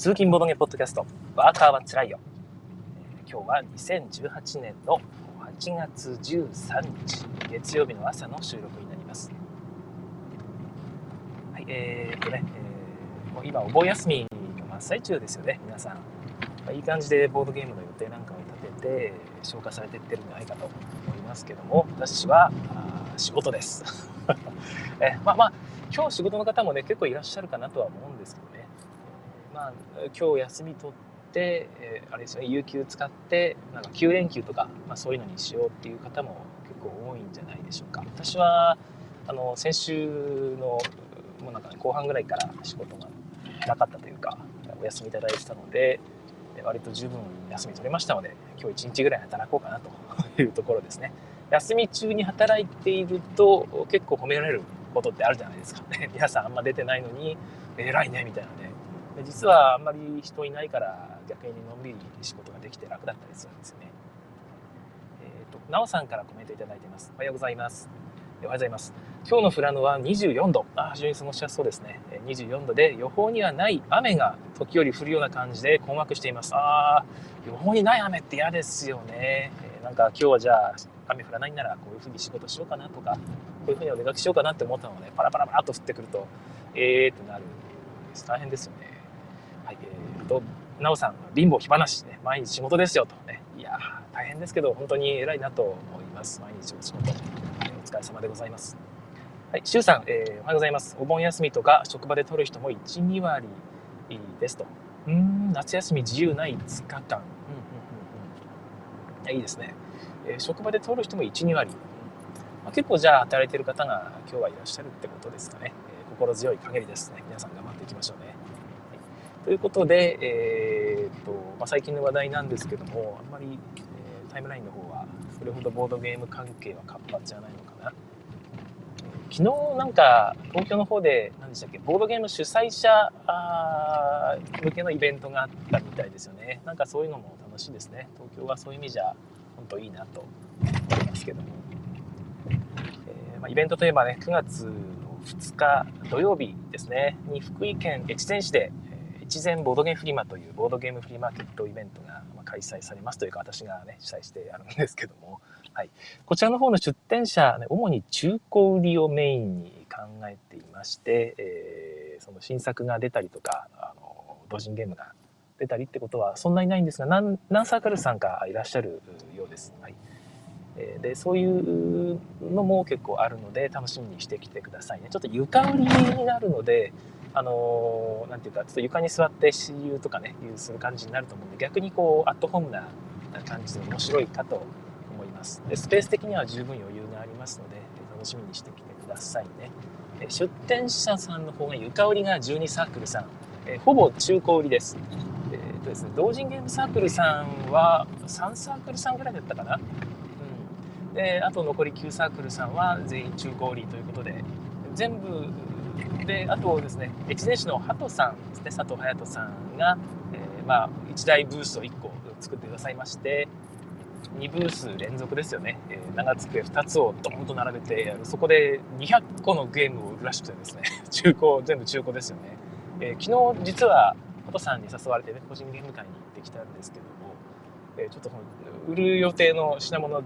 通勤ボドゲポッドキャスト、ワーカーはつらいよ。今日は2018年の8月13日、月曜日の朝の収録になります。はい、えー、っとね、えー、もう今お盆休みの真っ最中ですよね、皆さん。まあ、いい感じでボードゲームの予定なんかを立てて消化されていってるんじゃないかと思いますけども、私は仕事です。えまあまあ、今日仕事の方もね、結構いらっしゃるかなとは思うんですけど。まあ、今日休み取って、えー、あれですよね、有給使って、なんか9連休とか、まあ、そういうのにしようっていう方も結構多いんじゃないでしょうか。私は、あの、先週の、もうなんか、ね、後半ぐらいから仕事がなかったというか、お休みいただいてたので、割と十分休み取れましたので、今日1日ぐらい働こうかなというところですね。休み中に働いていると結構褒められることってあるじゃないですか。皆さんあんま出てないのに、偉いねみたいなね。実はあんまり人いないから逆にのんびり仕事ができて楽だったりするんですよね。えっ、ー、と、なおさんからコメントいただいてます。おはようございます。おはようございます。今日の富良野は24度。あ非常に過ごしやすそうですね。24度で予報にはない雨が時折降るような感じで困惑しています。ああ、予報にない雨って嫌ですよね。えー、なんか今日はじゃあ雨降らないならこういうふうに仕事しようかなとか、こういうふうにお出かけしようかなって思ったのがね、パラパラパラっと降ってくると、えーってなる大変ですよね。はい、えー、と、なおさん、貧乏火話ね、毎日仕事ですよとね。いや大変ですけど、本当に偉いなと思います。毎日お仕事、えお疲れ様でございます。はい、しゅうさん、えー、おはようございます。お盆休みとか職場で取る人も1、2割ですと。うん、夏休み自由ない5日間。うんうんうんうん。いいですね。えー、職場で取る人も1、2割。まあ、結構じゃあ働いてる方が今日はいらっしゃるってことですかね。えー、心強い限りですね。皆さん頑張っていきましょうね。ということで、えー、っとまあ、最近の話題なんですけどもあんまり、えー、タイムラインの方はそれほどボードゲーム関係は活発じゃないのかな、昨日なんか東京の方で何でしたっけ？ボードゲーム主催者向けのイベントがあったみたいですよね。なんかそういうのも楽しいですね。東京はそういう意味じゃ本当いいなと思いますけども、えまあ、イベントといえばね9月の2日土曜日ですね。に福井県越前市で越前ボードゲームフリマというボードゲームフリーマーケットイベントが開催されますというか私がね主催してやるんですけども、はい、こちらの方の出店者、ね、主に中古売りをメインに考えていまして、えー、その新作が出たりとかあの同人ゲームが出たりってことはそんなにないんですが何何サークルさんかいらっしゃるようです。はいでそういうのも結構あるので楽しみにしてきてくださいね。ちょっと床売りになるのであのー、なんていうか、ちょっと床に座って私有とかね、する感じになると思うんで、逆にこう、アットホームな感じで面白いかと思います。でスペース的には十分余裕がありますので、楽しみにしてきてくださいね。出店者さんの方が床売りが12サークルさん、えほぼ中古売りです。えーとですね、同人ゲームサークルさんは3サークルさんぐらいだったかな。うん、であと残り9サークルさんは全員中古売りということで全部であとですね越前市の鳩さんですね佐藤隼人さんが、えー、まあ、1台ブースを1個作ってくださいまして2ブース連続ですよね、えー、長机2つをドーンと並べてそこで200個のゲームを売るらしくてですね 中古全部中古ですよね、えー、昨日実は鳩さんに誘われてね個人ゲーム会に行ってきたんですけどもえちょっと売る予定の品物を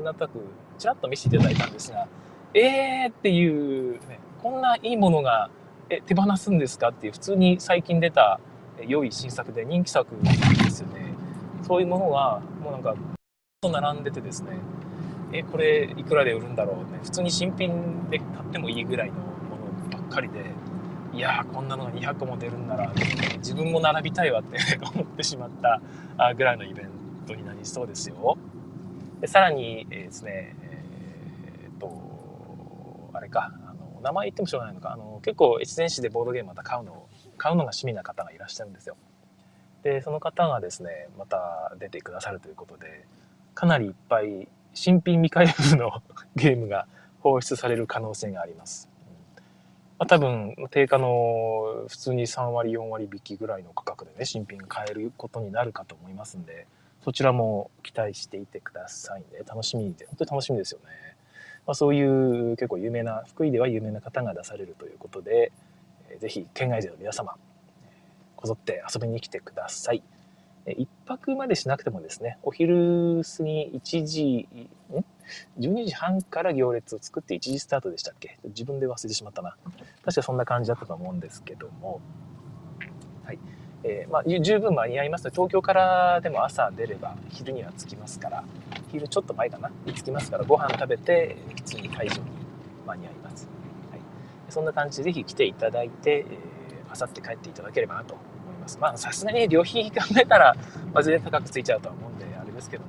なんとなくちらっと見せていただいたんですがえーっていう、ね、こんないいものがえ手放すんですかっていう普通に最近出た良い新作で人気作ですよね。そういうものがもうなんかと並んでてですね。えこれいくらで売るんだろうね普通に新品で買ってもいいぐらいのものばっかりでいやこんなのが200個も出るんなら自分も並びたいわって 思ってしまったぐらいのイベントになりそうですよ。でさらに、えー、ですね、あれか。あの名前言ってもしょうがないのか。あの結構越前市でボードゲームまた買うのを買うのが趣味な方がいらっしゃるんですよ。でその方がですねまた出てくださるということでかなりいっぱい新品未開封の ゲームが放出される可能性があります、まあ、多分定価の普通に3割4割引きぐらいの価格でね新品買えることになるかと思いますんでそちらも期待していてくださいね。楽しみで本当に楽しみですよね。まあ、そういう結構有名な福井では有名な方が出されるということで、えー、ぜひ県外勢の皆様こぞって遊びに来てください。一泊までしなくてもですね、お昼過ぎ1時、ん ?12 時半から行列を作って1時スタートでしたっけ？自分で忘れてしまったな。確かそんな感じだったと思うんですけども、はい。えー、まあ、十分間に合いますので、東京からでも朝出れば昼には着きますから、昼ちょっと前かなに着きますから、ご飯食べて、普通に会場に間に合います。はい。そんな感じでぜひ来ていただいて、えー、あさって帰っていただければなと思います。まあ、さすがに旅費考えたら、まあ、全然高くついちゃうとは思うんで、あれですけども、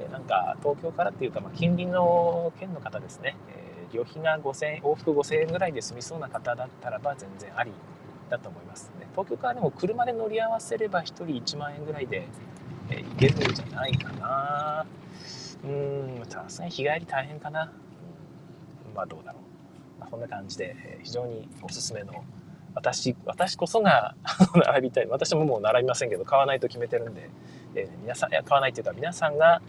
えー、なんか、東京からっていうか、まあ、近隣の県の方ですね、えー、旅費が5000、往復5000円ぐらいで済みそうな方だったらば、全然ありだと思います、東京からでも車で乗り合わせれば、1人1万円ぐらいで、えー、行けるんじゃないかな。うん、さすがに日帰り大変かな。まあ、どうだろう。まあ、こんな感じで、えー、非常におすすめの私、私こそが 並びたい。私ももう並びませんけど、買わないと決めてるんで、えー、皆さん、いや、買わないっていうか、皆さんが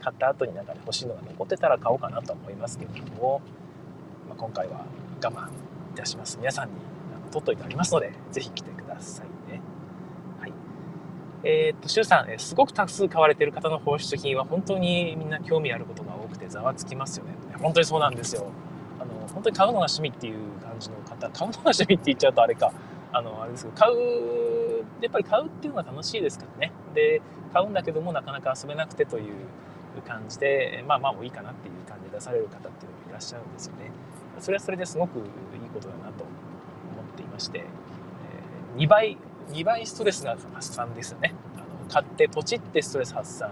買った後になんか、ね、欲しいのが残ってたら買おうかなと思いますけれども、まあ、今回は我慢いたします。皆さんに取っといてありますので、ぜひ来てださいね。はい。えー、っと、周さん、すごく多数買われてる方の放出品は本当にみんな興味あることが多くてざわつきますよね。本当にそうなんですよ。あの、本当に買うのが趣味っていう感じの方、買うのが趣味って言っちゃうとあれか、あの、あれですけど、買う、やっぱり買うっていうのは楽しいですからね。で、買うんだけどもなかなか遊べなくてという感じで、まあまあもういいかなっていう感じで出される方っていうのもいらっしゃるんですよね。それはそれですごくいいことだなと思っていまして、2倍、2倍ストレスが発散ですよね。あの買ってポチってストレス発散。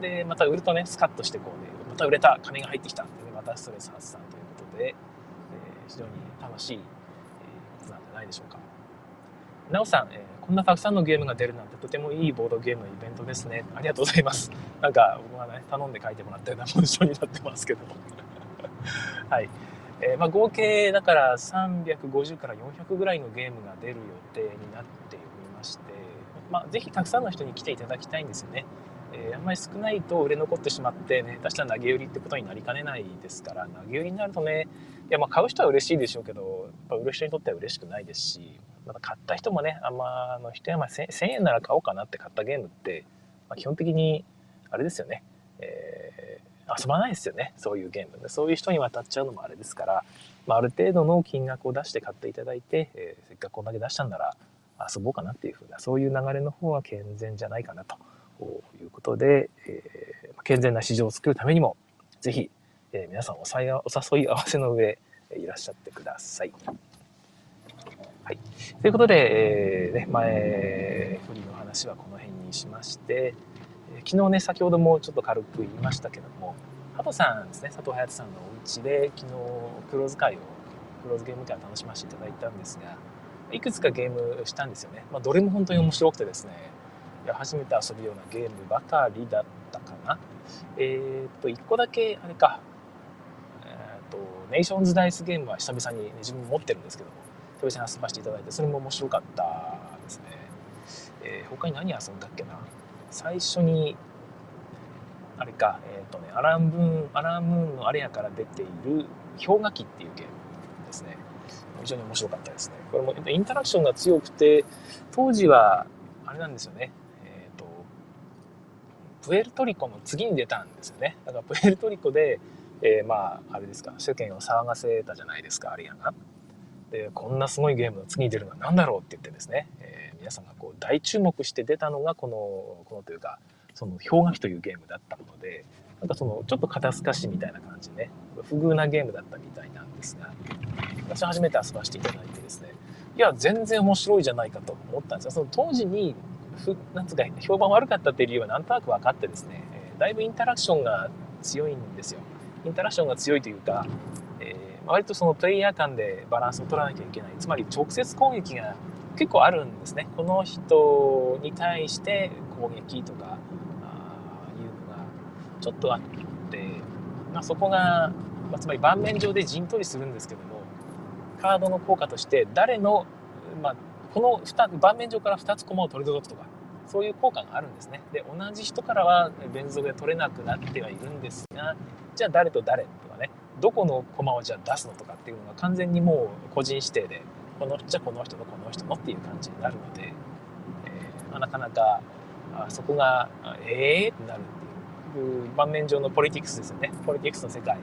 で、また売るとね、スカッとしてこうね、また売れた、金が入ってきた。で、またストレス発散ということで、えー、非常に楽しいことなんじゃないでしょうか。なおさん、えー、こんなたくさんのゲームが出るなんてとてもいいボードゲームのイベントですね。ありがとうございます。なんか僕はね、頼んで書いてもらったような文章になってますけども。はい。えー、まあ、合計だから350から400ぐらいのゲームが出る予定になっておりまして、まあ、ぜひたくさんの人に来ていただきたいんですよね。えー、あんまり少ないと売れ残ってしまってね、下手したら投げ売りってことになりかねないですから、投げ売りになるとね、いやまあ買う人は嬉しいでしょうけど、やっぱ売る人にとっては嬉しくないですし、また買った人もね、あんまあの人山1000円なら買おうかなって買ったゲームって、まあ、基本的にあれですよね、えー、遊ばないですよね、そういうゲームで。そういう人に渡っちゃうのもあれですから、まあ、ある程度の金額を出して買っていただいて、えー、せっかくこんだけ出したんなら遊ぼうかなっていうふうな、そういう流れの方は健全じゃないかなということで、えー、健全な市場を作るためにも、ぜひ、えー、皆さんおさお誘い合わせの上、いらっしゃってください。はい。ということで、えー、ね、前振りの話はこの辺にしまして、昨日ね、先ほどもちょっと軽く言いましたけども、ハトさんですね、佐藤隼人さんのお家で昨日、クローズ会を、クローズゲーム会を楽しませていただいたんですが、いくつかゲームしたんですよね。まあ、どれも本当に面白くてですね、いや初めて遊ぶようなゲームばかりだったかな。えっ、と、1個だけ、あれか、えっ、と、ネーションズダイスゲームは久々に、ね、自分も持ってるんですけども、久々に遊ばせていただいて、それも面白かったですね。えー、他に何遊んだっけな？最初に、あれか、えっ、ー、とね、アランブーン、アランムーンのアレアから出ている氷河期っていうゲームですね。非常に面白かったですね。これもインタラクションが強くて、当時は、あれなんですよね。えっ、ー、と、プエルトリコの次に出たんですよね。だからプエルトリコで、えー、まあ、あれですか、世間を騒がせたじゃないですか、アリアが。で、こんなすごいゲームの次に出るのは何だろうって言ってですね、皆さんがこう大注目して出たのが、この、このというか、その氷河期というゲームだったので、なんかその、ちょっと肩透かしみたいな感じでね、不遇なゲームだったみたいなんですが、私初めて遊ばせていただいてですね、いや、全然面白いじゃないかと思ったんですよ。その当時に、ふなんつうか、評判悪かったっていう理由はなんとなく分かってですね、え、だいぶインタラクションが強いんですよ。インタラクションが強いというか、えー、割とそのプレイヤー間でバランスを取らなきゃいけない。つまり直接攻撃が結構あるんですね。この人に対して攻撃とか、あいうのがちょっとあって、まあ、そこが、まあ、つまり盤面上で陣取りするんですけども、カードの効果として誰の、まあ、この2盤面上から2つ駒を取り除くとかそういう効果があるんですねで同じ人からは連続で取れなくなってはいるんですがじゃあ誰と誰とかねどこの駒をじゃあ出すのとかっていうのが完全にもう個人指定でこのじゃこの人とこの人のっていう感じになるのでなかなかあそこがええー、ってなるっていう。盤面上のポリティクスですよね。ポリティクスの世界。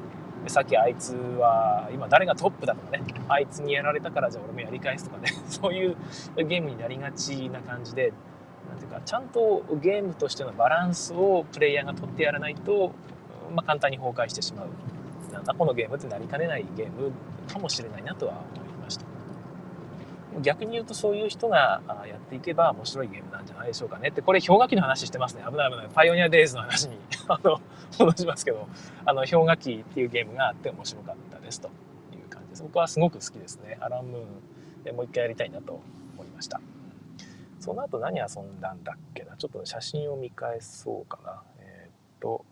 さっきあいつは今誰がトップだとかね。あいつにやられたからじゃあ俺もやり返すとかね。そういうゲームになりがちな感じでなんていうかちゃんとゲームとしてのバランスをプレイヤーが取ってやらないと、まあ、簡単に崩壊してしまう。なんだこのゲームってなりかねないゲームかもしれないなとは思いました逆に言うとそういう人がやっていけば面白いゲームなんじゃないでしょうかねってこれ氷河期の話してますね。危ない危ない。パイオニアデイズの話に あの戻しますけどあの氷河期っていうゲームがあって面白かったですと。いう感じです。僕はすごく好きですね。アランムーンでもう一回やりたいなと思いました。その後何遊んだんだっけな？ちょっと写真を見返そうかな。えー、っと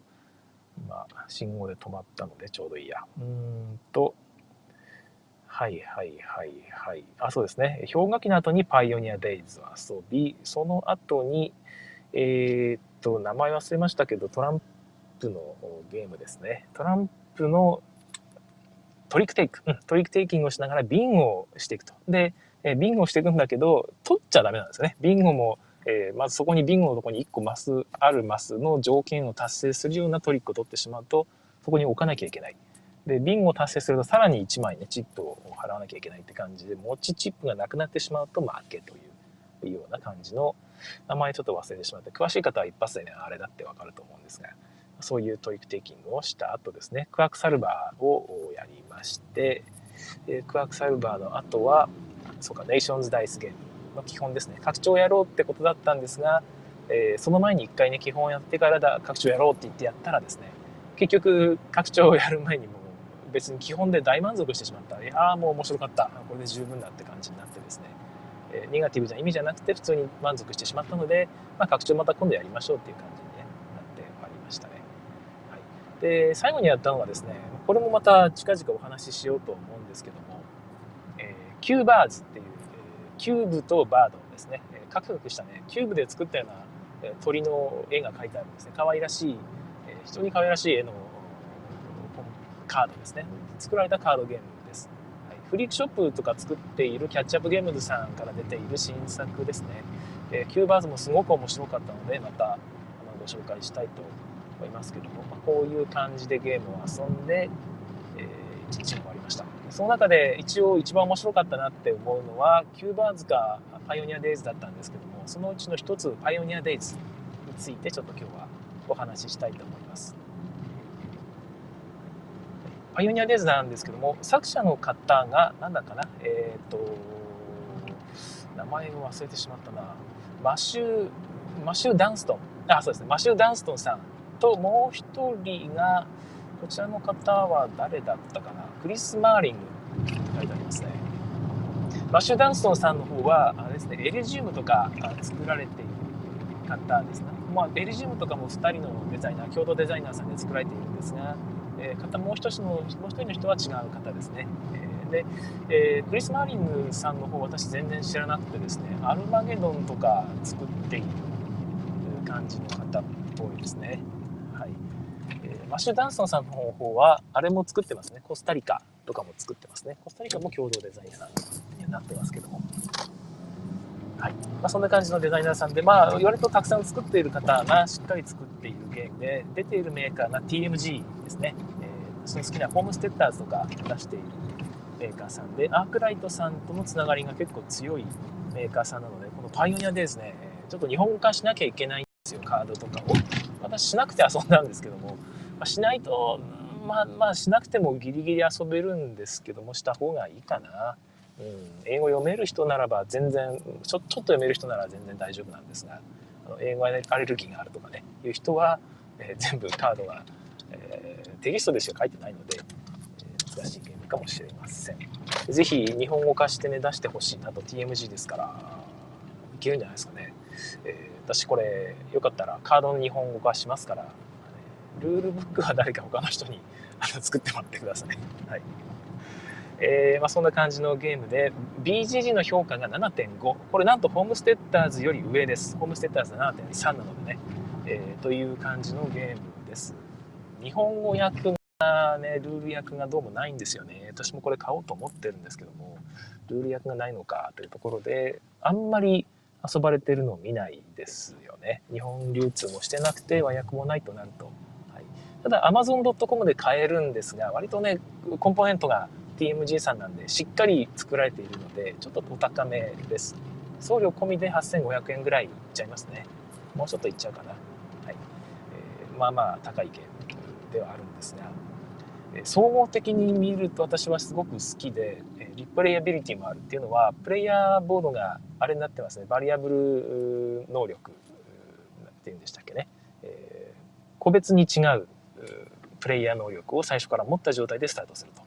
今信号で止まったのでちょうどいいや。うんとはいはいはいはい。あ、そうですね。氷河期の後にパイオニアデイズを遊び、その後に、えー、っと、名前忘れましたけど、トランプのゲームですね。トランプのトリックテイク、うん、トリックテイキングをしながらビンゴをしていくと。で、えビンゴをしていくんだけど、取っちゃダメなんですね。ビンゴも、えー、まずそこにビンゴのとこに1個マス、あるマスの条件を達成するようなトリックを取ってしまうと、そこに置かなきゃいけない。で、ビンゴを達成するとさらに1枚ね、チップを払わなきゃいけないって感じで、持ちチップがなくなってしまうと負けというような感じの、名前ちょっと忘れてしまって、詳しい方は一発でね、あれだってわかると思うんですが、そういうトリックテイキングをした後ですね、クワークサルバーをやりまして、クワークサルバーの後は、そうか、ネーションズダイスゲーム。の基本ですね、拡張をやろうってことだったんですが、えー、その前に一回ね、基本やってからだ、拡張やろうって言ってやったらですね、結局、拡張をやる前に別に基本で大満足してしまった。いやもう面白かった。これで十分だって感じになってですね。えネガティブな意味じゃなくて普通に満足してしまったので、まあ、拡張また今度やりましょうっていう感じに、ね、なって終わりましたね。はい、で最後にやったのはですねこれもまた近々お話ししようと思うんですけども、えー、キューバーズっていう、え、キューブとバードですね、えー、カクカクしたねキューブで作ったような、鳥の絵が描いてあるんですね可愛らしい、えー、非常に可愛らしい絵のカードですね。作られたカードゲームです、はい、フリークショップとか作っているキャッチアップゲームズさんから出ている新作ですね、えー、キューバーズもすごく面白かったのでまたあのご紹介したいと思いますけども、まあ、こういう感じでゲームを遊んで、えー、1日終わりました。その中で一応一番面白かったなって思うのはキューバーズかパイオニアデイズだったんですけどもそのうちの一つパイオニアデイズについてちょっと今日はお話ししたいと思います。パイオニアデイズなんですけども作者の方が何だかなえっ、ー、と名前を忘れてしまったな。マシューマシュー・ダンストン。あそうですね。マシュー・ダンストンさんともう一人がこちらの方は誰だったかな。クリス・マーリング。って書いてありますね。マシュー・ダンストンさんの方はあれですねエリジウムとか作られている方ですねまあ、エリジウムとかも2人のデザイナー共同デザイナーさんで作られているんですがえ、方もう一つのもう一人の人は違う方ですね。え、で、え、クリス・マーリングさんの方私全然知らなくてですねアルマゲドンとか作っている感じの方っぽいですね。はいえー、マッシュ・ダンソンさんの方はあれも作ってますねコスタリカとかも作ってますねコスタリカも共同デザイナーになってますけども。はいまあ、そんな感じのデザイナーさんで、まあ、割とたくさん作っている方がしっかり作っているゲームで、出ているメーカーが TMG ですね。えー、私の好きなホームステッターズとか出しているメーカーさんで、アークライトさんとのつながりが結構強いメーカーさんなので、このパイオニアでですね、ちょっと日本化しなきゃいけないんですよ、カードとかを。私しなくて遊んだんですけども、まあ、しないと、まあまあしなくてもギリギリ遊べるんですけども、した方がいいかな。うん、英語読める人ならば全然ちょちょっと読める人なら全然大丈夫なんですがあの英語アレルギーがあるとかねいう人は、えー、全部カードが、えー、テキストでしか書いてないので、えー、難しいゲームかもしれません。是非日本語化してね出してほしいなと TMG ですからいけるんじゃないですかね、えー、私これよかったらカードの日本語化しますからルールブックは誰か他の人に作ってもらってください。はい。えー、まあ、そんな感じのゲームで BGG の評価が7.5これなんとホームステッターズより上です。ホームステッターズ7.3なのでね、えー、という感じのゲームです。日本語訳がねルール訳がどうもないんですよね。私もこれ買おうと思ってるんですけどもルール訳がないのかというところであんまり遊ばれてるのを見ないですよね。日本流通もしてなくて和訳もないとなると。はい、ただ Amazon.com で買えるんですが、割とね、コンポーネントが TMG さんなんでしっかり作られているので、ちょっとお高めです。送料込みで8500円ぐらいいっちゃいますね。もうちょっといっちゃうかな。はい。えー、まあまあ高いゲームではあるんですが、総合的に見ると私はすごく好きで、リプレイアビリティもあるっていうのは、プレイヤーボードがあれになってますね。バリアブル能力っていうんでしたっけね。えー、個別に違うプレイヤー能力を最初から持った状態でスタートすると。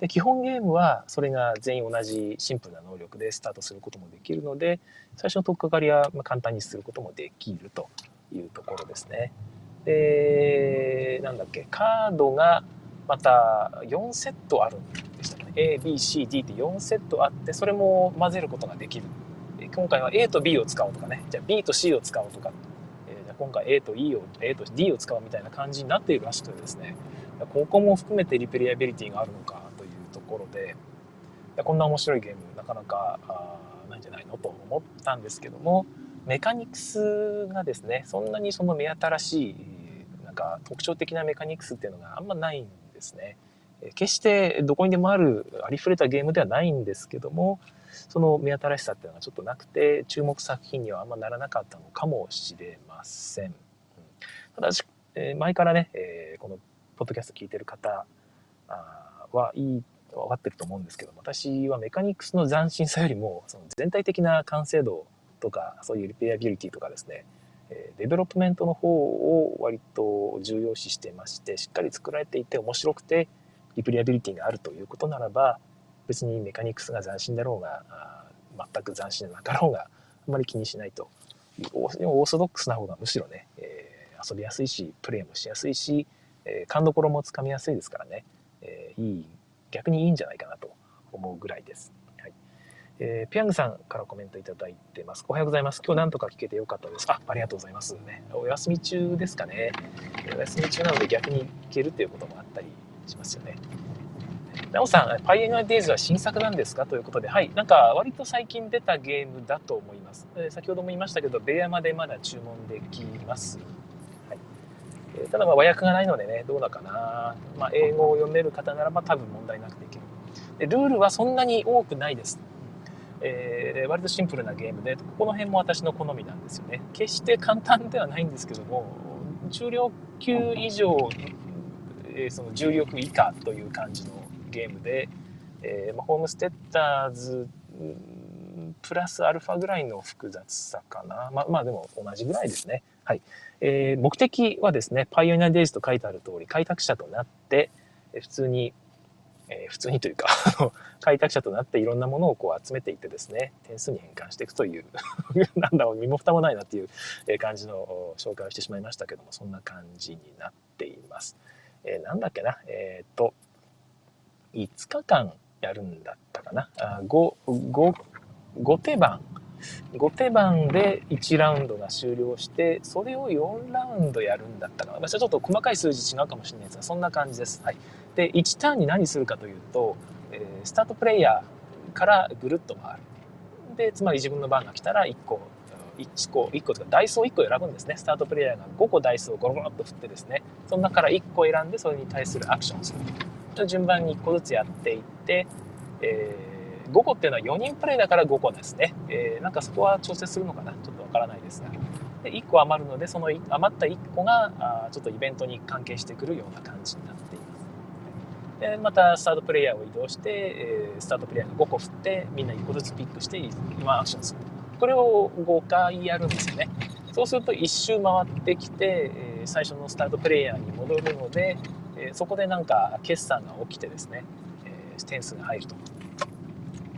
で基本ゲームはそれが全員同じシンプルな能力でスタートすることもできるので最初の取っかかりは簡単にすることもできるというところですね。でなんだっけカードがまた4セットあるんでしたね。ABCD って4セットあってそれも混ぜることができる。今回は A と B を使おうとかね。じゃあ B と C を使おうとか、えー、じゃあ今回 A と E を A と D を使おうみたいな感じになっているらしくてですね。ここも含めてリペリアビリティがあるのか。ころでこんな面白いゲームなかなかあないんじゃないのと思ったんですけどもメカニクスがですねそんなにその目新しいなんか特徴的なメカニクスっていうのがあんまないんですね。決してどこにでもあるありふれたゲームではないんですけどもその目新しさっていうのがちょっとなくて注目作品にはあんまならなかったのかもしれません。ただし、え前からね、えこのポッドキャスト聞いてる方はいい分かってると思うんですけど私はメカニクスの斬新さよりもその全体的な完成度とかそういう replayability とかですね development の方を割と重要視してましてしっかり作られていて面白くて replayability があるということならば別にメカニクスが斬新だろうが全く斬新でなかろうがあまり気にしないと。オーソドックスな方がむしろね、えー、遊びやすいしプレイもしやすいし、えー、勘どころもつかみやすいですからね、えー、いい逆にいいんじゃないかなと思うぐらいです。はいえー、ピアングさんからコメントいただいてます。おはようございます。今日なんとか聞けてよかったです。あ、ありがとうございます。ね、お休み中ですかね。お休み中なので逆に聞けるということもあったりしますよね。なおさん、パイエナデイズは新作なんですか？ということで、はい、なんか割と最近出たゲームだと思います。先ほども言いましたけど、ベアまでまだ注文できます。ただま和訳がないのでね、どうだかな。まあ、英語を読める方ならば多分問題なくできる。でルールはそんなに多くないです。えー、割とシンプルなゲームでここの辺も私の好みなんですよね決して簡単ではないんですけども重量級以上、えー、その重力以下という感じのゲームで、えーまあ、ホームステッターズプラスアルファぐらいの複雑さかなまあまあでも同じぐらいですねはい、えー、目的はですねパイオニアデイズと書いてある通り開拓者となって普通にえー、普通にというか 開拓者となっていろんなものをこう集めていってですね点数に変換していくという なんだろう身も蓋もないなっていう感じの紹介をしてしまいましたけどもそんな感じになっています。えー、なんだっけなえっ、と5日間やるんだったかなあ 5, 5, 5手番5手番で1ラウンドが終了してそれを4ラウンドやるんだったかな、まあ、ちょっと細かい数字違うかもしれないですがそんな感じです。はい。で1ターンに何するかというと、え、スタートプレイヤーからぐるっと回る。でつまり自分の番が来たら1個1個1個とかダイスを1個選ぶんですね。スタートプレイヤーが5個ダイスをゴロゴロっと振ってですね。その中から1個選んでそれに対するアクションをする。と順番に1個ずつやっていって、えー、5個っていうのは4人プレイだから5個ですね、えー、なんかそこは調整するのかな？ちょっとわからないですが。で1個余るのでその余った1個があちょっとイベントに関係してくるような感じになっています。でまたスタートプレイヤーを移動して、えー、スタートプレイヤーが5個振ってみんな1個ずつピックして今アクションする。これを5回やるんですよね。そうすると1周回ってきて、え、最初のスタートプレイヤーに戻るので、え、そこでなんか決算が起きてですね、えー、点数が入ると。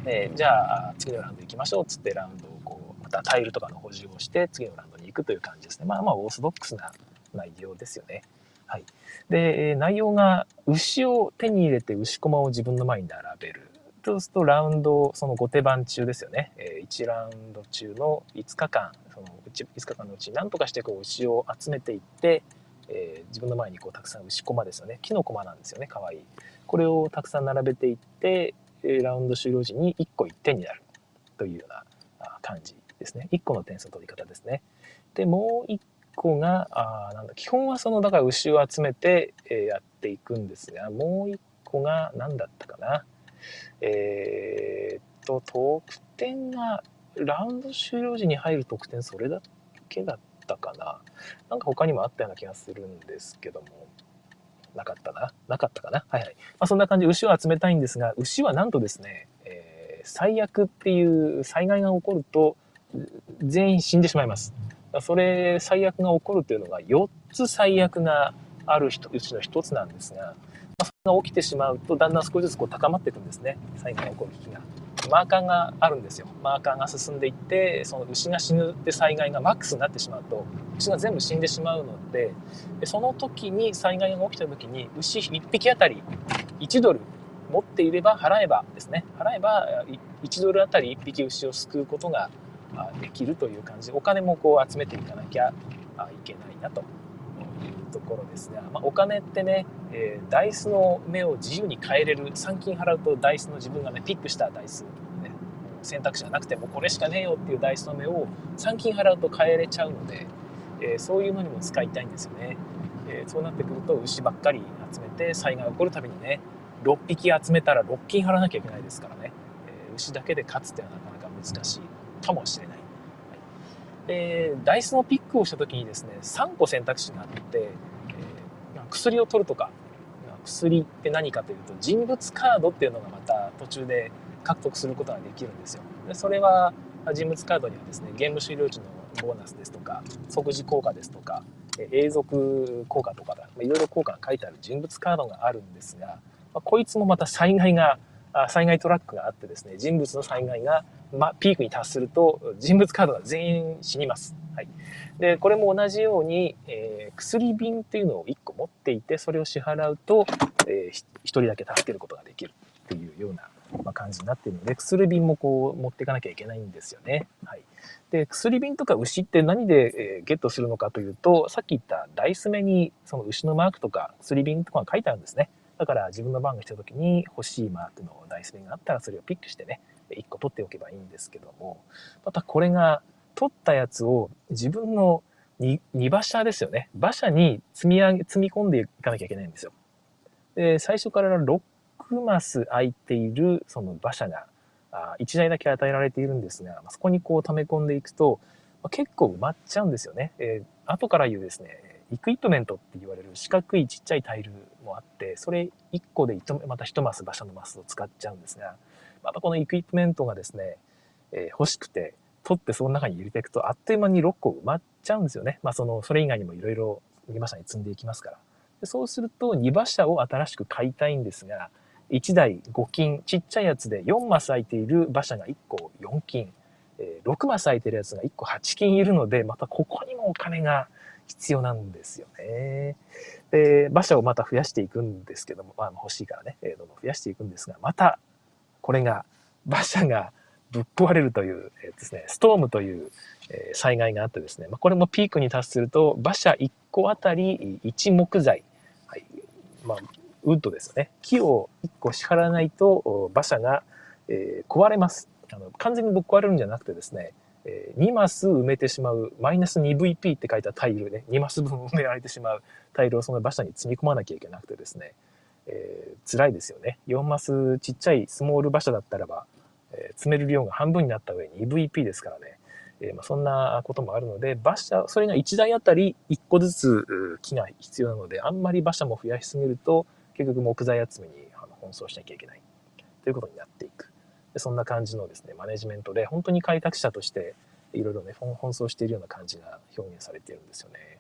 でじゃあ次のラウンド行きましょうっつってラウンドをこうまたタイルとかの補充をして次のラウンドに行くという感じですねまあまあオーソドックスな内容ですよねはい。で、内容が牛を手に入れて牛駒を自分の前に並べる。そうするとラウンド、その後手番中ですよねえ。1ラウンド中の5日間、その5日間のうち何とかしてこう牛を集めていって、えー、自分の前にこうたくさん牛駒ですよね。木の駒なんですよね。かわいい。これをたくさん並べていって、ラウンド終了時に1個1点になるというような感じですね。1個の点数の取り方ですね。で、もう1個が、あなんだ、基本はその、だから牛を集めて、え、やっていくんですが、もう1個が何だったかな。えー、っと、得点が、ラウンド終了時に入る得点、それだけだったかな。なんか他にもあったような気がするんですけども、なかったな？なかったかな？はいはい。まあ、そんな感じで牛を集めたいんですが、牛はなんとですね、えー、最悪っていう災害が起こると、全員死んでしまいます。それ、最悪が起こるというのが、4つ最悪があるうちの1つなんですが、まあ、それが起きてしまうと、だんだん少しずつこう高まっていくんですね。災害が起こる危機が。マーカーがあるんですよ。マーカーが進んでいって、その牛が死ぬって災害がマックスになってしまうと、牛が全部死んでしまうので、その時に災害が起きた時に、牛1匹あたり1ドル持っていれば払えばですね、払えば1ドルあたり1匹牛を救うことができるという感じ。で、お金もこう集めていかなきゃいけないなと。いうところですが、まあ、お金ってね、えー、ダイスの目を自由に変えれる、3金払うとダイスの自分がね、ピックしたダイス、ね、選択肢がなくてもこれしかねえよっていうダイスの目を3金払うと変えれちゃうので、えー、そういうのにも使いたいんですよね。えー、そうなってくると牛ばっかり集めて災害が起こるたびにね、6匹集めたら6金払わなきゃいけないですからね、え牛だけで勝つっていうのはなかなか難しい。かもしれない。でダイスのピックをした時にですね3個選択肢があって、えー、薬を取るとか薬って何かというと人物カードっていうのがまた途中で獲得することができるんですよ。でそれは人物カードにはですねゲーム終了時のボーナスですとか即時効果ですとか永続効果とかいろいろ効果が書いてある人物カードがあるんですが、まあ、こいつもまた災害が災害トラックがあってですね人物の災害がま、ピークに達すると人物カードが全員死にます。はい、でこれも同じように、えー、薬瓶っていうのを1個持っていてそれを支払うと、えー、1人だけ助けることができるっていうような、ま、感じになっているので薬瓶もこう持っていかなきゃいけないんですよね。はい、で薬瓶とか牛って何で、え、ゲットするのかというとさっき言ったダイス目にその牛のマークとか薬瓶とかが書いてあるんですね。だから自分の番が来た時に欲しいマークのダイス目があったらそれをピックしてね1個取っておけばいいんですけども、またこれが取ったやつを自分の 2, 2馬車ですよね。馬車に積み上げ、積み込んでいかなきゃいけないんですよ。で、最初から6マス空いているその馬車があ1台だけ与えられているんですが、そこにこう溜め込んでいくと、ま、結構埋まっちゃうんですよね。えー、後から言うですね、イクイプメントって言われる四角いちっちゃいタイルもあって、それ1個でまた1マス馬車のマスを使っちゃうんですが、またこのエクイプメントがですね、えー、欲しくて、取ってその中に入れていくと、あっという間に6個埋まっちゃうんですよね。まあその、それ以外にもいろいろ2馬車に積んでいきますから。でそうすると2馬車を新しく買いたいんですが、1台5金、ちっちゃいやつで4マス空いている馬車が1個4金、え、6マス空いてるやつが1個8金いるので、またここにもお金が必要なんですよね。で、馬車をまた増やしていくんですけども、まあ欲しいからね、どんどん増やしていくんですが、またこれが馬車が ぶっ壊れるという、えー、ですね、ストームという、えー、災害があってですね、まあ、これもピークに達すると馬車1個あたり1木材、はいまあ、ウッドですよね。木を1個支払わないと馬車が、えー、壊れます。あの完全にぶっ壊れるんじゃなくてですね、えー、2マス埋めてしまう、マイナス 2VP って書いたタイルね、2マス分埋められてしまうタイルをその馬車に積み込まなきゃいけなくてですね、えー、辛いですよね。4マスちっちゃいスモール馬車だったらば、えー、積める量が半分になった上に EVP ですからね。えー、まあ、そんなこともあるので、馬車、それが1台あたり1個ずつ木が必要なので、あんまり馬車も増やしすぎると、結局木材集めに奔走しなきゃいけないということになっていく。そんな感じのですね、マネジメントで、本当に開拓者として、いろいろね、奔走しているような感じが表現されているんですよね。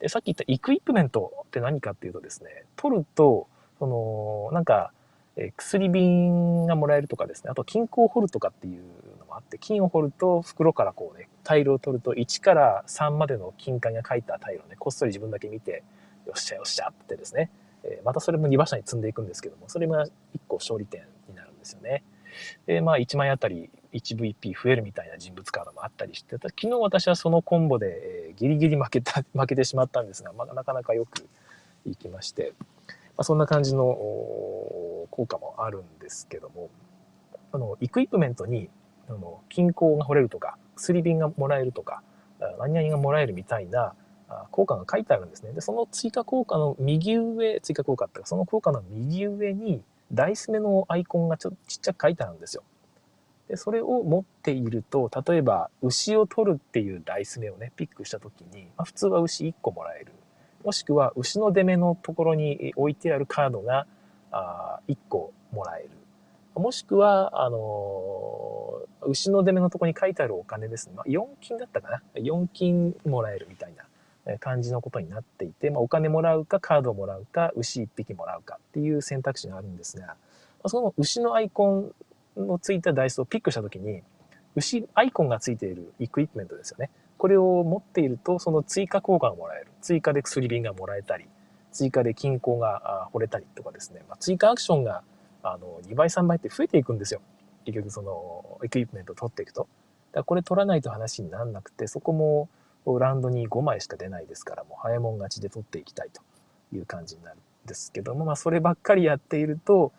で、さっき言ったイクイプメントって何かっていうとですね、取ると、その、なんか、え薬瓶がもらえるとかですね、あと金庫を掘るとかっていうのもあって、金を掘ると袋からこうね、タイルを取ると1から3までの金塊が書いたタイルをね、こっそり自分だけ見て、よっしゃよっしゃってですね、えまたそれも2馬車に積んでいくんですけども、それが1個勝利点になるんですよね。で、まあ1枚あたり 1VP 増えるみたいな人物カードもあったりして、昨日私はそのコンボで、えギリギリ負けた、負けてしまったんですが、まあ、なかなかよくいきまして、まあ、そんな感じの効果もあるんですけども、あの、イクイプメントにあの金鉱が掘れるとか薬瓶がもらえるとか何々がもらえるみたいな効果が書いてあるんですね。で、その追加効果の右上、追加効果っていうか、その効果の右上に、ダイス目のアイコンがちょっとちっちゃく書いてあるんですよ。で、それを持っていると、例えば、牛を取るっていうダイス目をね、ピックしたときに、まあ、普通は牛1個もらえる。もしくは、牛の出目のところに置いてあるカードが、あ1個もらえる。もしくは、あのー、牛の出目のところに書いてあるお金ですね。まあ、4金だったかな。4金もらえるみたいな。感じのことになっていて、まあ、お金もらうかカードをもらうか牛1匹もらうかっていう選択肢があるんですがその牛のアイコンのついたダイスをピックした時に牛アイコンがついているイクイプメントですよね。これを持っているとその追加効果がもらえる。追加で薬瓶がもらえたり追加で金庫が掘れたりとかですね、まあ、追加アクションがあの2倍3倍って増えていくんですよ。結局そのイクイプメントを取っていくと。だからこれ取らないと話にならなくてそこもラウンドに5枚しか出ないですから、もう早もん勝ちで取っていきたいという感じになるんですけども、まあそればっかりやっていると、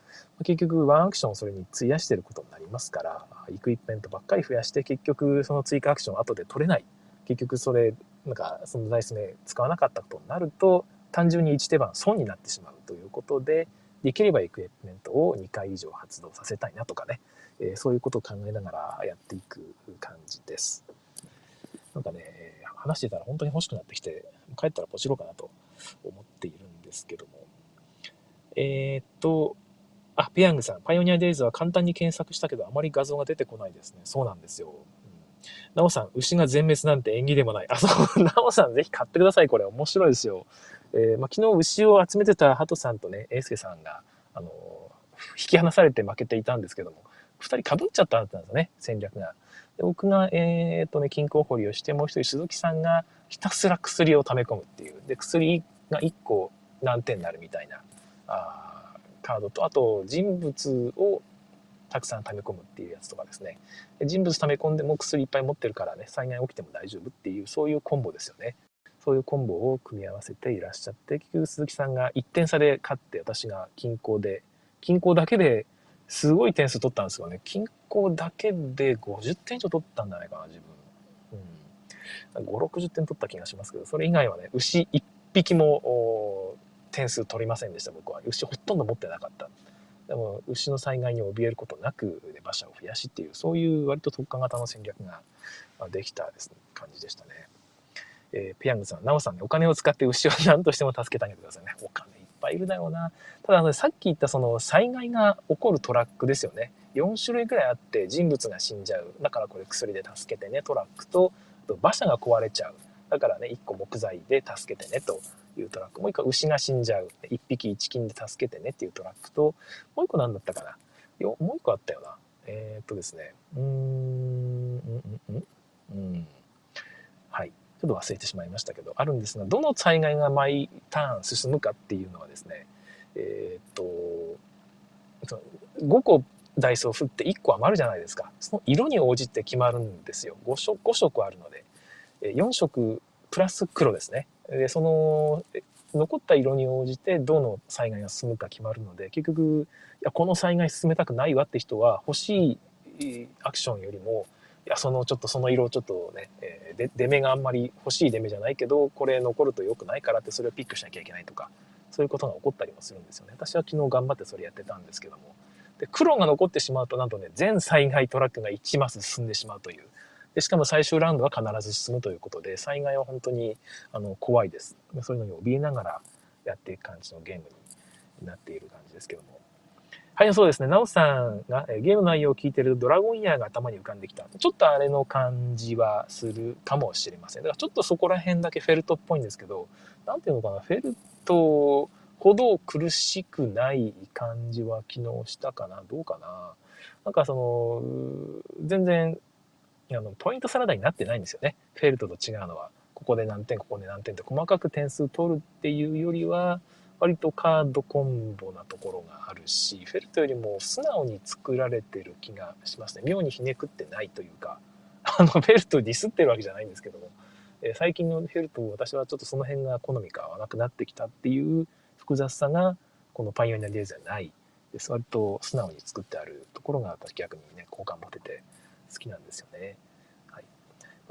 結局ワンアクションをそれに費やしてることになりますから、equipment ばっかり増やして結局その追加アクション後で取れない。結局それ、なんかそのダイス目使わなかったことになると、単純に1手番損になってしまうということで、できれば equipment を2回以上発動させたいなとかね、えー、そういうことを考えながらやっていく感じです。なんかね、話してたら本当に欲しくなってきて、帰ったらポチろうかなと思っているんですけども。えー、っと、あ、ペヤングさん、パイオニアデイズは簡単に検索したけど、あまり画像が出てこないですね。そうなんですよ。なおさん、牛が全滅なんて縁起でもない。あ、そう、なおさん、ぜひ買ってください。これ、面白いですよ。えー、まあ、昨日、牛を集めてたハトさんとね、エイスケさんが、あの、引き離されて負けていたんですけども、二人被っちゃったんですよね、戦略が。で僕が、えー、っとね、金庫掘りをして、もう一人鈴木さんがひたすら薬を溜め込むっていう。で、薬が1個何点になるみたいなあカードと、あと人物をたくさん溜め込むっていうやつとかですね。人物溜め込んでも薬いっぱい持ってるからね、災害起きても大丈夫っていう、そういうコンボですよね。そういうコンボを組み合わせていらっしゃって、結局鈴木さんが1点差で勝って、私が金庫で、金庫だけですごい点数取ったんですよね。金庫だけで50点以上取ったんじゃないかな、自分。うん。5、60点取った気がしますけど、それ以外はね、牛1匹も点数取りませんでした、僕は。牛ほとんど持ってなかった。でも、牛の災害に怯えることなく、馬車を増やしっていう、そういう割と特化型の戦略ができたです、ね、感じでしたね。えー、ペヤングさん、ナオさんね、お金を使って牛を何としても助けてあげてくださいね。お金ぱいいるだろうな。ただ、さっき言ったその災害が起こるトラックですよね。4種類ぐらいあって人物が死んじゃう。だからこれ薬で助けてね、トラックと、と馬車が壊れちゃう。だからね、1個木材で助けてねというトラック。もう1個牛が死んじゃう。1匹1金で助けてねっていうトラックと、もう1個何だったかな。よもう1個あったよな。えー、っとですね。うーん、うん、うん、うん。ちょっと忘れてしまいましたけど、あるんですが、どの災害が毎ターン進むかっていうのはですね、えー、っと、5個ダイスを振って1個余るじゃないですか。その色に応じて決まるんですよ。5色 ,5 色あるので。4色プラス黒ですね。で、その、残った色に応じてどの災害が進むか決まるので、結局、いや、この災害進めたくないわって人は欲しいアクションよりも、いや、そのちょっとその色をちょっとね、えー、出目があんまり欲しい出目じゃないけど、これ残ると良くないからってそれをピックしなきゃいけないとか、そういうことが起こったりもするんですよね。私は昨日頑張ってそれやってたんですけども。で、黒が残ってしまうと、なんとね、全災害トラックが1マス進んでしまうという。で、しかも最終ラウンドは必ず進むということで、災害は本当にあの怖いです。そういうのに怯えながらやっていく感じのゲームになっている感じですけども。はい、そうですね。なおさんがゲームの内容を聞いてるドラゴンイヤーが頭に浮かんできた。ちょっとあれの感じはするかもしれません。だからちょっとそこら辺だけフェルトっぽいんですけど、なんていうのかな、フェルトほど苦しくない感じは昨日したかなどうかななんかその、全然、あの、ポイントサラダになってないんですよね。フェルトと違うのは。ここで何点、ここで何点って細かく点数取るっていうよりは、割とカードコンボなところがあるし、フェルトよりも素直に作られてる気がしますね。妙にひねくってないというか、あの、フェルトディスってるわけじゃないんですけども、え最近のフェルト、私はちょっとその辺が好みが合わなくなってきたっていう複雑さが、このパイオニアデイズはないです。割と素直に作ってあるところが私逆にね、好感持てて、好きなんですよね。はい。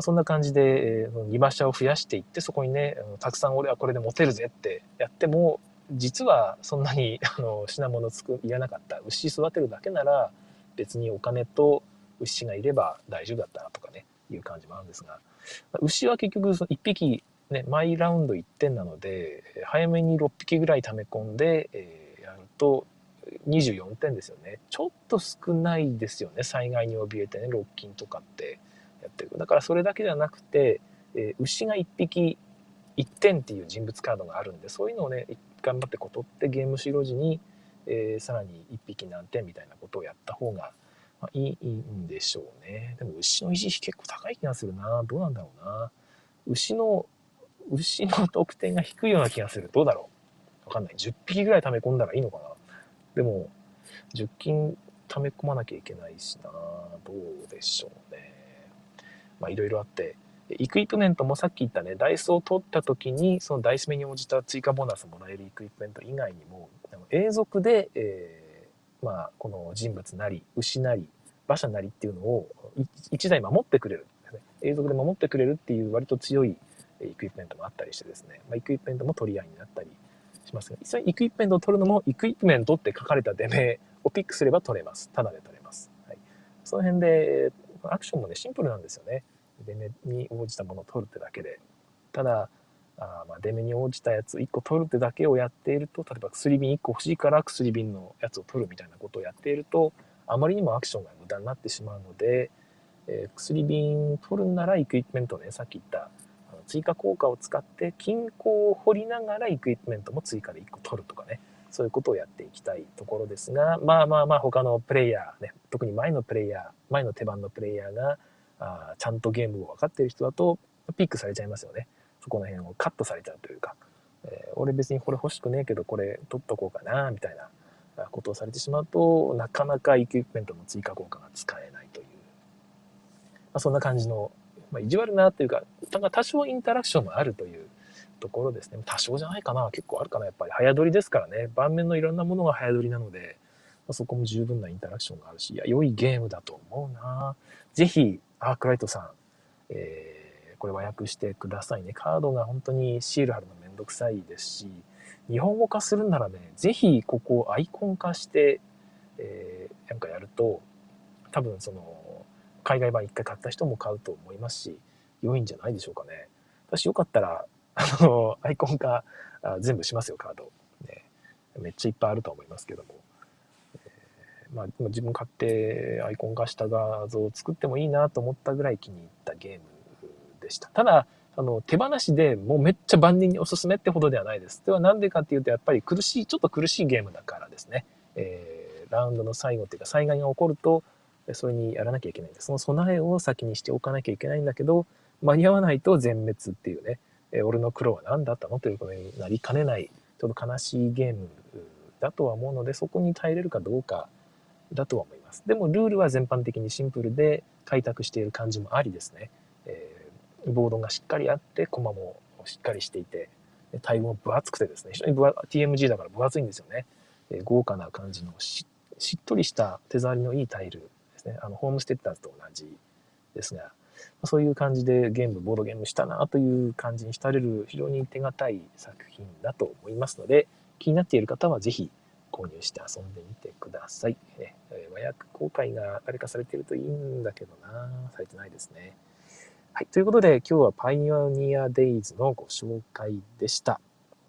そんな感じで、えー、2馬車を増やしていって、そこにね、たくさん俺はこれで持てるぜってやっても、実はそんなに あの品物つくいらなかった牛育てるだけなら別にお金と牛がいれば大丈夫だったなとかねいう感じもあるんですが。牛は結局その1匹ね毎ラウンド1点なので早めに6匹ぐらい溜め込んで、えー、やると24点ですよね。ちょっと少ないですよね。災害に怯えてねロッキンとかってやってる。だからそれだけじゃなくて、えー、牛が1匹1点っていう人物カードがあるんでそういうのをね頑張ってこう取ってゲーム終了時に、えー、さらに1匹何点みたいなことをやった方が、まあ、いいんでしょうね。でも牛の維持費結構高い気がするな。どうなんだろうな。牛の牛の得点が低いような気がする。どうだろう。わかんない。10匹ぐらい溜め込んだらいいのかな。でも10金溜め込まなきゃいけないしな。どうでしょうね。まあいろいろあってイクイプメントもさっき言ったね、ダイスを取った時に、そのダイス目に応じた追加ボーナスもらえるイクイプメント以外にも、永続で、えー、まあ、この人物なり、牛なり、馬車なりっていうのを1台守ってくれるね。永続で守ってくれるっていう割と強いイクイプメントもあったりしてですね、まあ、イクイプメントも取り合いになったりしますが、実際イクイプメントを取るのも、イクイプメントって書かれた出目をピックすれば取れます。ただで取れます。はい、その辺で、アクションもね、シンプルなんですよね。出目に応じたものを取るってだけで。ただあまあ出目に応じたやつ1個取るってだけをやっていると例えば薬瓶1個欲しいから薬瓶のやつを取るみたいなことをやっているとあまりにもアクションが無駄になってしまうので、えー、薬瓶取るならイクイプメントねさっき言った追加効果を使って金庫を掘りながらイクイプメントも追加で1個取るとかねそういうことをやっていきたいところですがまあまあまあ他のプレイヤーね特に前のプレイヤー前の手番のプレイヤーがあちゃんとゲームを分かってる人だとピックされちゃいますよね。そこの辺をカットされちゃうというか、えー、俺別にこれ欲しくねえけどこれ取っとこうかなみたいなことをされてしまうとなかなかイクイプメントの追加効果が使えないという、まあ、そんな感じの、まあ、意地悪なというか多少インタラクションもあるというところですね。多少じゃないかな。結構あるかな。やっぱり早撮りですからね。盤面のいろんなものが早撮りなので、まあ、そこも十分なインタラクションがあるしいや良いゲームだと思うな。ぜひアークライトさん、えー、これ和訳してくださいね。カードが本当にシール貼るのめんどくさいですし、日本語化するならね、ぜひここをアイコン化して、えー、なんかやると、多分その、海外版一回買った人も買うと思いますし、良いんじゃないでしょうかね。私よかったら、あの、アイコン化全部しますよ、カード。ね、めっちゃいっぱいあると思いますけども。まあ、自分買ってアイコン化した画像を作ってもいいなと思ったぐらい気に入ったゲームでした。ただ、あの、手放しでもうめっちゃ万人におすすめってほどではないです。ではなんでかっていうと、やっぱり苦しい、ちょっと苦しいゲームだからですね。えー、ラウンドの最後っていうか災害が起こると、それにやらなきゃいけないんで、その備えを先にしておかなきゃいけないんだけど、間に合わないと全滅っていうね、えー、俺の苦労は何だったのということになりかねない、ちょっと悲しいゲームだとは思うので、そこに耐えれるかどうか、だとは思います。でもルールは全般的にシンプルで開拓している感じもありですね。えー、ボードがしっかりあって駒もしっかりしていてタイムも分厚くてですね非常に分 TMG だから分厚いんですよね。えー、豪華な感じのしっとりした手触りのいいタイルですね。あのホームステッターズと同じですが。そういう感じでゲーム、ボードゲームしたなという感じに浸れる非常に手堅い作品だと思いますので、気になっている方はぜひ購入して遊んでみてください。ね、え和訳公開が誰かされてるといいんだけどな、されてないですね。はい。ということで、今日はパイオニアデイズのご紹介でした。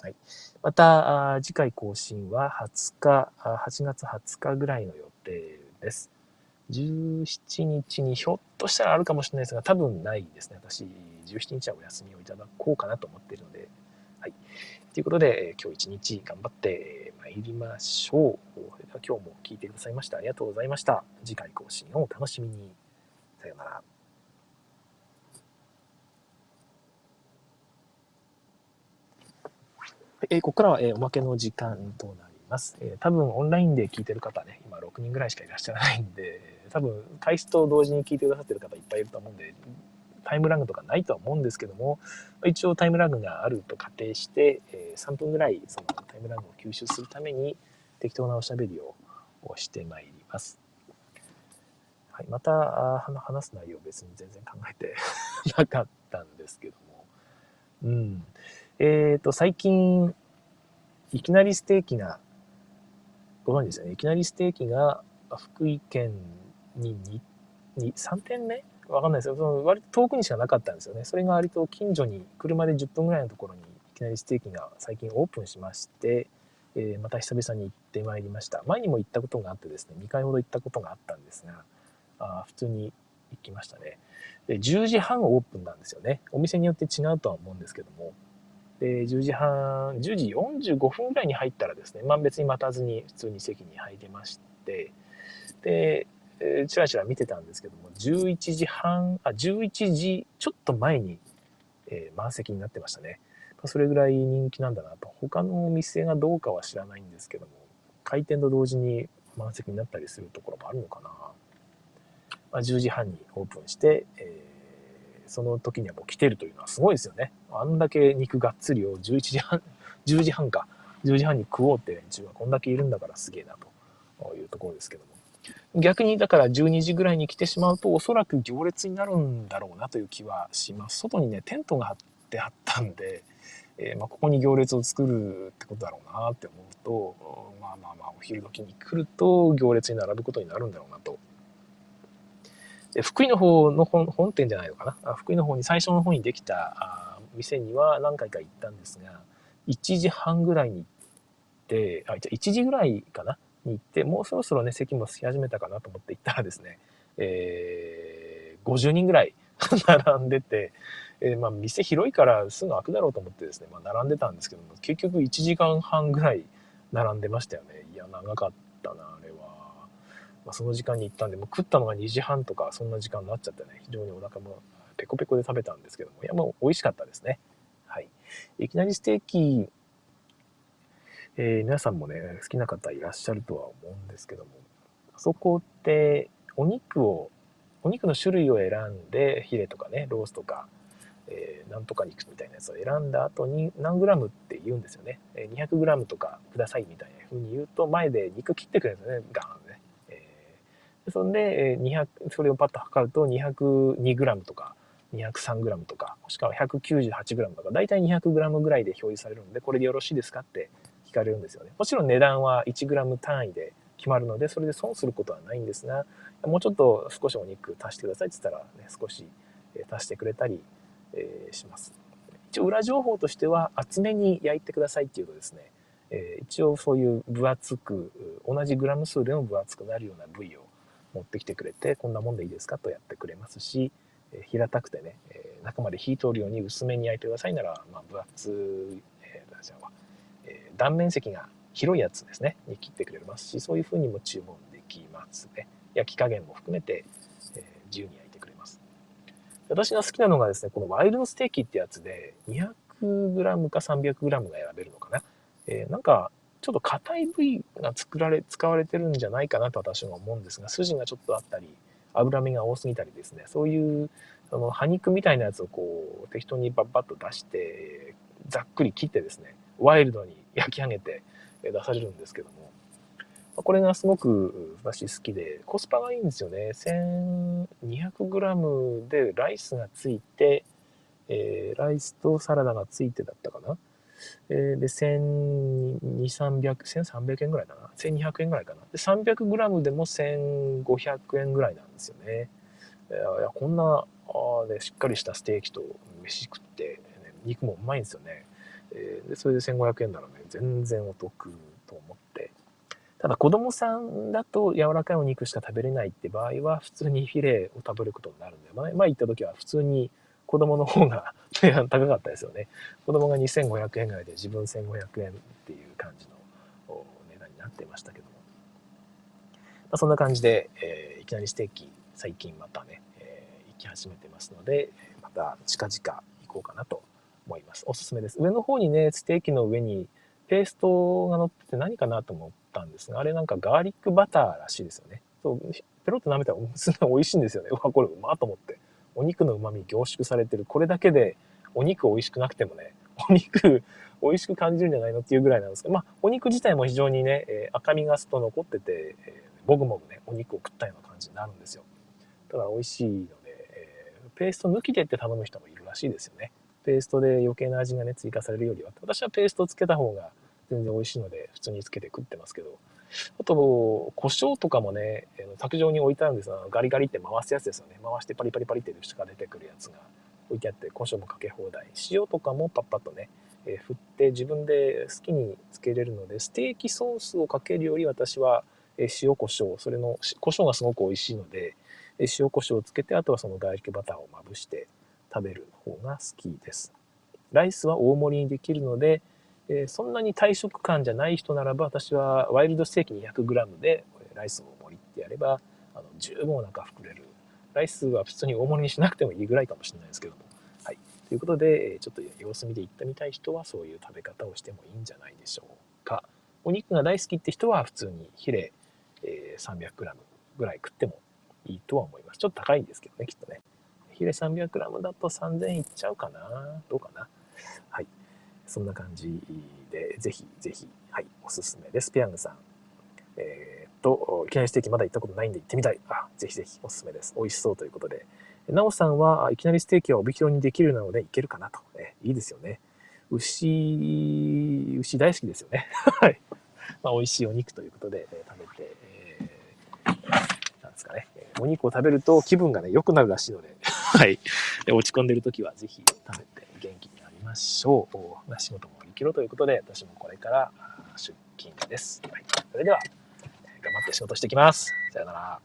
はい。また、次回更新は20日、8月20日ぐらいの予定です。17日にひょっとしたらあるかもしれないですが、多分ないですね。私、17日はお休みをいただこうかなと思っているので、はい。ということで、今日一日頑張って参りましょう。それでは今日も聞いてくださいましてありがとうございました。次回更新をお楽しみに。さようなら。えー、ここからは、えー、おまけの時間となります。えー、多分オンラインで聞いてる方ね、今6人ぐらいしかいらっしゃらないんで、多分開始と同時に聞いてくださってる方いっぱいいると思うんで、タイムラグとかないとは思うんですけども、一応タイムラグがあると仮定して、え3分ぐらいそのタイムラグを吸収するために適当なおしゃべりをしてまいります。はい、また話す内容別に全然考えて なかったんですけども。うん。えっ、ー、と、最近、いきなりステーキが、ご存知ですよね。いきなりステーキが福井県に 2, 2 3店目わかんないですよ。その割と遠くにしかなかったんですよね。それが割と近所に、車で10分ぐらいのところにいきなりステーキが最近オープンしまして、えー、また久々に行ってまいりました。前にも行ったことがあってですね、2回ほど行ったことがあったんですが、あ普通に行きましたね。で、10時半オープンなんですよね。お店によって違うとは思うんですけども。で、10時半、10時45分ぐらいに入ったらですね、まあ別に待たずに普通に席に入れまして、で、えー、チラチラ見てたんですけども、11時半、あ、11時ちょっと前に、えー、満席になってましたね。それぐらい人気なんだなと。他のお店がどうかは知らないんですけども、開店と同時に満席になったりするところもあるのかな。まあ、10時半にオープンして、えー、その時にはもう来てるというのはすごいですよね。あんだけ肉がっつりを11時半、10時半か、10時半に食おうって連中がこんだけいるんだからすげえなというところですけども。逆にだから12時ぐらいに来てしまうとおそらく行列になるんだろうなという気はします。外にね、テントが張ってあったんで、えー、まあ、ここに行列を作るってことだろうなって思うと、まあまあまあお昼時に来ると行列に並ぶことになるんだろうなと。で福井の方の本店じゃないのかな？福井の方に最初の方にできた店には何回か行ったんですが1時半ぐらいに行ってあ1時ぐらいかな？に行ってもうそろそろね席もし始めたかなと思って行ったらですね、えー、50人ぐらい 並んでて、えー、まあ店広いからすぐ開くだろうと思ってですね、まあ、並んでたんですけども結局1時間半ぐらい 並んでましたよねいや長かったなあれはまあ、その時間に行ったんで、もう食ったのが2時半とか、そんな時間になっちゃってね、非常にお腹もペコペコで食べたんですけども、いや、もう美味しかったですね。はい。いきなりステーキ、えー、皆さんもね、好きな方いらっしゃるとは思うんですけども、あそこってお肉を、お肉の種類を選んで、ヒレとかね、ロースとか、えー、なんとか肉みたいなやつを選んだ後に何グラムって言うんですよね。200グラムとかくださいみたいな風に言うと、前で肉切ってくれるんですよね、ガーンね。そんで、200、それをパッと測ると 202g とか 203g とか、もしくは 198g とか、だいたい 200g ぐらいで表示されるので、これでよろしいですかって聞かれるんですよね。もちろん値段は 1g 単位で決まるので、それで損することはないんですが、もうちょっと少しお肉足してくださいって言ったら、ね、少し足してくれたり、え、します。一応裏情報としては、厚めに焼いてくださいっていうとですね、え、一応そういう分厚く、同じグラム数でも分厚くなるような部位を持ってきてくれて、こんなもんでいいですかとやってくれますし、え平たくてね、え中まで火通るように薄めに焼いてくださいなら、まあ、分厚い、えー、え断面積が広いやつですね、に切ってくれますし、そういう風にも注文できますね。焼き加減も含めて、え自由に焼いてくれます。私が好きなのがですね、このワイルドステーキってやつで、200g か 300g が選べるのかな。えー、なんか、ちょっと硬い部位が作られ、使われてるんじゃないかなと私は思うんですが、筋がちょっとあったり、脂身が多すぎたりですね、そういう、その、葉肉みたいなやつをこう、適当にバッバッと出して、ざっくり切ってですね、ワイルドに焼き上げて出されるんですけども、これがすごく私好きで、コスパがいいんですよね。1200g でライスがついて、えー、ライスとサラダがついてだったかな。えー、で、1200、300、円ぐらいだな。1200円ぐらいかな。で、300g でも1500円ぐらいなんですよね。いや、こんな、あで、しっかりしたステーキと飯食って、ね、肉もうまいんですよね。えー、で、それで1500円ならね、全然お得と思って。ただ子供さんだと柔らかいお肉しか食べれないって場合は、普通にフィレを食べることになるんで、前、前行った時は普通に子供の方が 高かったですよね。子供が2500円ぐらいで自分1500円っていう感じの値段になってましたけども。まあ、そんな感じで、えー、いきなりステーキ最近またね、えー、行き始めてますので、また近々行こうかなと思います。おすすめです。上の方にね、ステーキの上にペーストが乗ってて何かなと思ったんですが、あれなんかガーリックバターらしいですよね。そう、ペロッと舐めたらすごい美味しいんですよね。うわ、これうまと思って。お肉の旨味凝縮されてる。これだけでお肉美味しくなくてもね、お肉美味しく感じるんじゃないのっていうぐらいなんですけど、まあ、お肉自体も非常にね、え、赤みがすと残ってて、えー、もぐもぐね、お肉を食ったような感じになるんですよ。ただ美味しいので、え、ペースト抜きでって頼む人もいるらしいですよね。ペーストで余計な味がね、追加されるよりは。私はペーストをつけた方が全然美味しいので、普通につけて食ってますけど、あと、胡椒とかもね、卓上に置いてあるんですが、ガリガリって回すやつですよね。回してパリパリパリって下が出てくるやつが置いてあって、胡椒もかけ放題。塩とかもパッパッとね、え、振って自分で好きにつけれるので、ステーキソースをかけるより私は、え、塩胡椒、それの胡椒がすごく美味しいので、えー、塩胡椒をつけて、あとはそのガーリックバターをまぶして食べる方が好きです。ライスは大盛りにできるので、えそんなに体食感じゃない人ならば、私はワイルドステーキ 200g でライスを盛りってやれば、あの十分お腹膨れる。ライスは普通に大盛りにしなくてもいいぐらいかもしれないですけども。はい。ということで、ちょっと様子見で行ってみたい人はそういう食べ方をしてもいいんじゃないでしょうか。お肉が大好きって人は普通にヒレ、え 300g ぐらい食ってもいいとは思います。ちょっと高いんですけどね、きっとね。ヒレ 300g だと3000いっちゃうかなどうかなはい。そんな感じで、ぜひぜひ、はい、おすすめです。ペヤングさん。えー、っと、いきなりステーキまだ行ったことないんで行ってみたい。あ、ぜひぜひおすすめです。美味しそうということで。なおさんはいきなりステーキは帯広にできるなのでいけるかなと。えいいですよね。牛、牛大好きですよね。はい。まあ、美味しいお肉ということで、え食べて、えー、なんですかね。お肉を食べると気分がね、良くなるらしいので、はい。で落ち込んでる時はぜひ食べて元気になりましょう。仕事も生きろということで、私もこれから出勤です。はい、それでは、頑張って仕事してきます。さよなら。